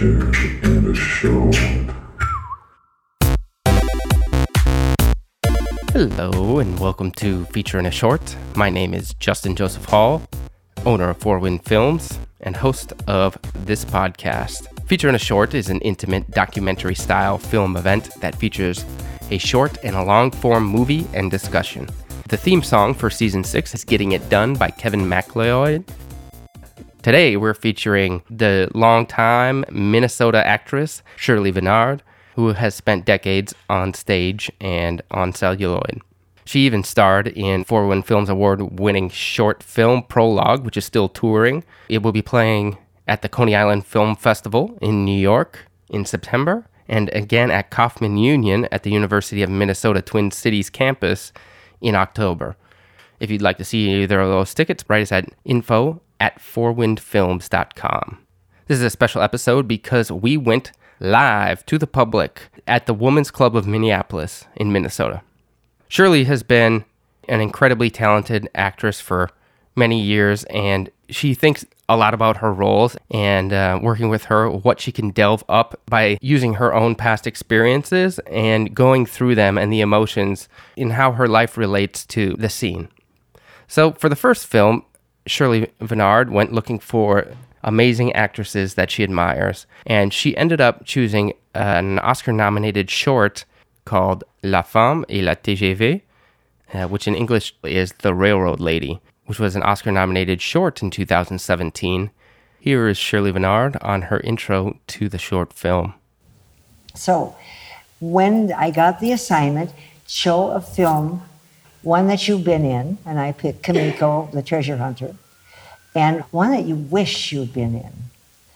in a short. Hello, and welcome to Feature in a Short. My name is Justin Joseph Hall, owner of Four Wind Films and host of this podcast. Feature in a Short is an intimate documentary style film event that features a short and a long form movie and discussion. The theme song for season six is Getting It Done by Kevin MacLeod. Today, we're featuring the longtime Minnesota actress Shirley Venard, who has spent decades on stage and on celluloid. She even starred in Four Wind Films Award winning short film Prologue, which is still touring. It will be playing at the Coney Island Film Festival in New York in September, and again at Coffman Union at the University of Minnesota Twin Cities campus in October. If you'd like to see either of those tickets, write us at info at fourwindfilms.com. This is a special episode because we went live to the public at the Women's Club of Minneapolis in Minnesota. Shirley has been an incredibly talented actress for many years, and she thinks a lot about her roles and uh, working with her, what she can delve up by using her own past experiences and going through them and the emotions in how her life relates to the scene. So, for the first film, Shirley Venard went looking for amazing actresses that she admires, and she ended up choosing an Oscar nominated short called La Femme et la TGV, uh, which in English is The Railroad Lady, which was an Oscar nominated short in 2017. Here is Shirley Venard on her intro to the short film. So, when I got the assignment, show a film, one that you've been in, and I picked Kumiko, the treasure hunter, and one that you wish you'd been in.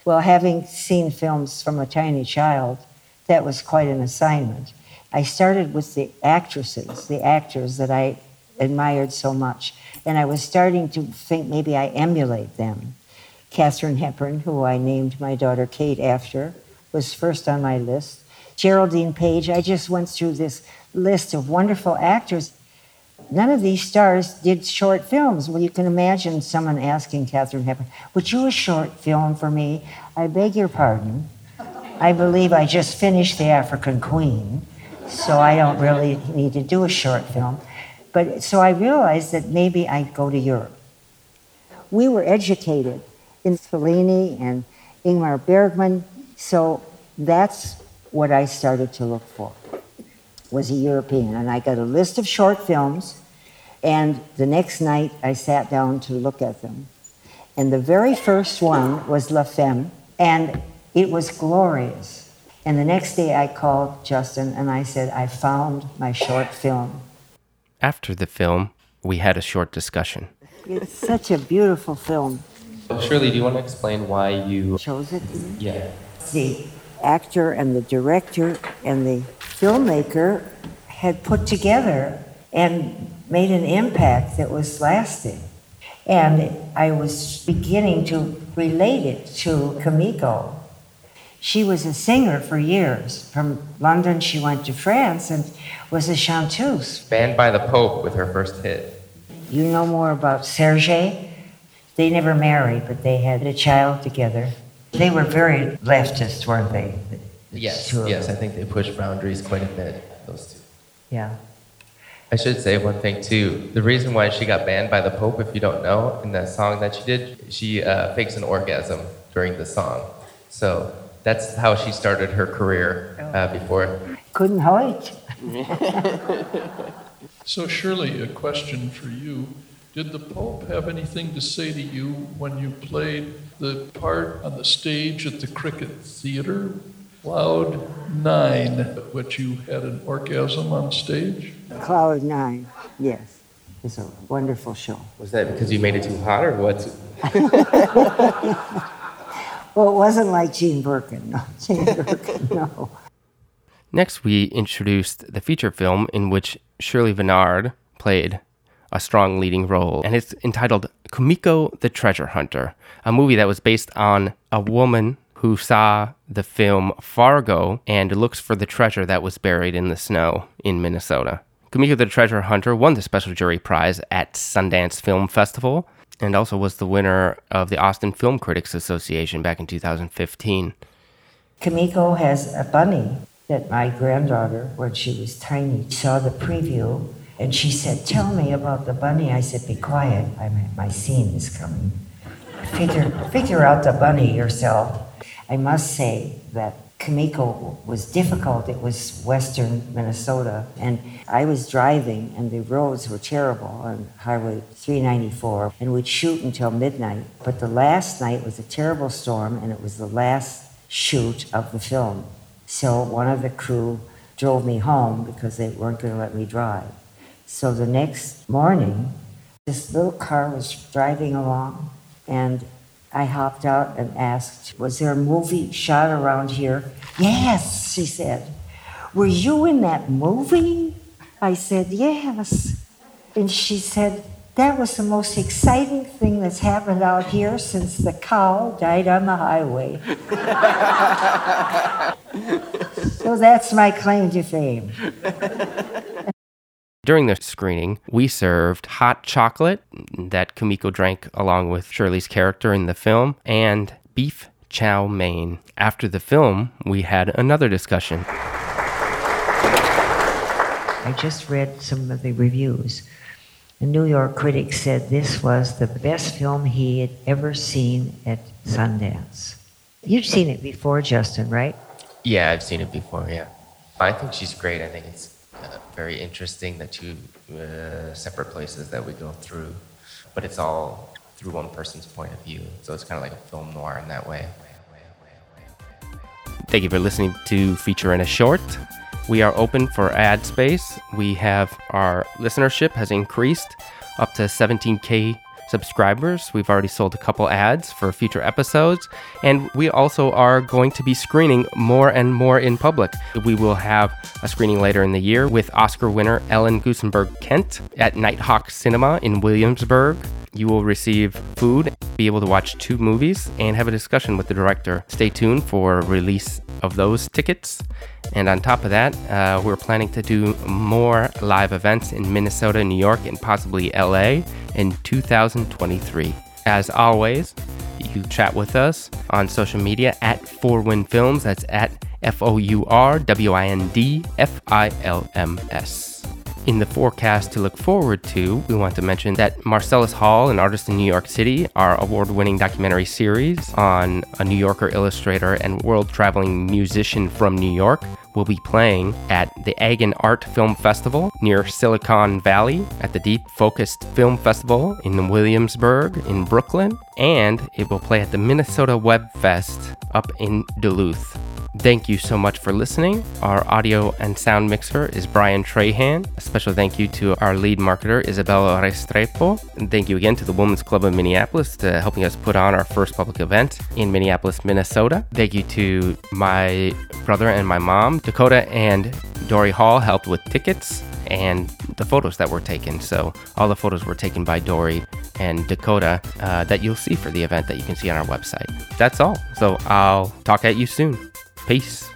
Well, having seen films from a tiny child, that was quite an assignment. I started with the actresses, the actors that I admired so much, and I was starting to think maybe I emulate them. Katharine Hepburn, who I named my daughter Kate after, was first on my list. Geraldine Page, I just went through this list of wonderful actors. None of these stars did short films. Well, you can imagine someone asking Katharine Hepburn, Would you a short film for me? I beg your pardon. I believe I just finished The African Queen, so I don't really need to do a short film. But so I realized that maybe I'd go to Europe. We were educated in Fellini and Ingmar Bergman, so that's what I started to look for was a European. And I got a list of short films, and the next night I sat down to look at them. And the very first one was La Femme, and it was glorious. And the next day I called Justin and I said, I found my short film. After the film, we had a short discussion. It's such a beautiful film. Shirley, do you want to explain why you Chose it? Yeah. The actor and the director and the filmmaker had put together and made an impact that was lasting. And I was beginning to relate it to Kumiko. She was a singer for years. From London, she went to France and was a chanteuse. Banned by the Pope with her first hit. You know more about Serge? They never married, but they had a child together. They were very leftist, weren't they? The Yes, two yes, I think they push boundaries quite a bit, those two. Yeah. I should say one thing too. The reason why she got banned by the Pope, if you don't know, in that song that she did, she uh, fakes an orgasm during the song. So that's how she started her career uh, before. Couldn't wait. So Shirley, a question for you. Did the Pope have anything to say to you when you played the part on the stage at the Cricket Theater? Cloud Nine, which you had an orgasm on stage? Cloud Nine, yes. It's a wonderful show. Was that because you made it too hot or what? Well, it wasn't like Jane Birkin. No, Jane Birkin, no. Next, we introduced the feature film in which Shirley Venard played a strong leading role, and it's entitled Kumiko the Treasure Hunter, a movie that was based on a woman who saw the film Fargo and looks for the treasure that was buried in the snow in Minnesota. Kumiko the Treasure Hunter won the Special Jury Prize at Sundance Film Festival and also was the winner of the Austin Film Critics Association back in 2015. Kumiko has a bunny that my granddaughter, when she was tiny, saw the preview and she said, Tell me about the bunny. I said, Be quiet. I'm, my scene is coming. Figure, figure out the bunny yourself. I must say that Kumiko was difficult. It was western Minnesota. And I was driving, and the roads were terrible on Highway 394, and we'd shoot until midnight. But the last night was a terrible storm, and it was the last shoot of the film. So one of the crew drove me home because they weren't going to let me drive. So the next morning, this little car was driving along, and I hopped out and asked, Was there a movie shot around here? Yes, she said. Were you in that movie? I said, Yes. And she said, That was the most exciting thing that's happened out here since the cow died on the highway. so that's my claim to fame. During the screening, we served hot chocolate that Kumiko drank along with Shirley's character in the film and beef chow mein. After the film, we had another discussion. I just read some of the reviews. A New York critic said this was the best film he had ever seen at Sundance. You've seen it before, Justin, right? Yeah, I've seen it before, yeah. I think she's great. I think it's uh, very interesting the two uh, separate places that we go through, but it's all through one person's point of view. So it's kind of like a film noir in that way. Thank you for listening to Feature in a Short. We are open for ad space. We have our listenership has increased up to 17k subscribers. We've already sold a couple ads for future episodes, and we also are going to be screening more and more in public. We will have a screening later in the year with Oscar winner Ellen Goosenberg Kent at Nitehawk Cinema in Williamsburg. You will receive food, be able to watch two movies, and have a discussion with the director. Stay tuned for release of those tickets. And on top of that, uh, we're planning to do more live events in Minnesota, New York, and possibly LA in 2023. As always, you chat with us on social media at Four Wind Films. That's at F O U R W I N D F I L M S. In the forecast to look forward to, we want to mention that Marcellus Hall, an artist in New York City, our award winning documentary series on a New Yorker illustrator and world traveling musician from New York, will be playing at the Agan Art Film Festival near Silicon Valley, at the Deep Focused Film Festival in Williamsburg in Brooklyn, and it will play at the Minnesota Web Fest up in Duluth. Thank you so much for listening. Our audio and sound mixer is Brian Trahan. A special thank you to our lead marketer, Isabella Restrepo. And thank you again to the Women's Club of Minneapolis for helping us put on our first public event in Minneapolis, Minnesota. Thank you to my brother and my mom. Dakota and Dory Hall helped with tickets and the photos that were taken. So all the photos were taken by Dory and Dakota uh, that you'll see for the event that you can see on our website. That's all. So I'll talk at you soon. Peace.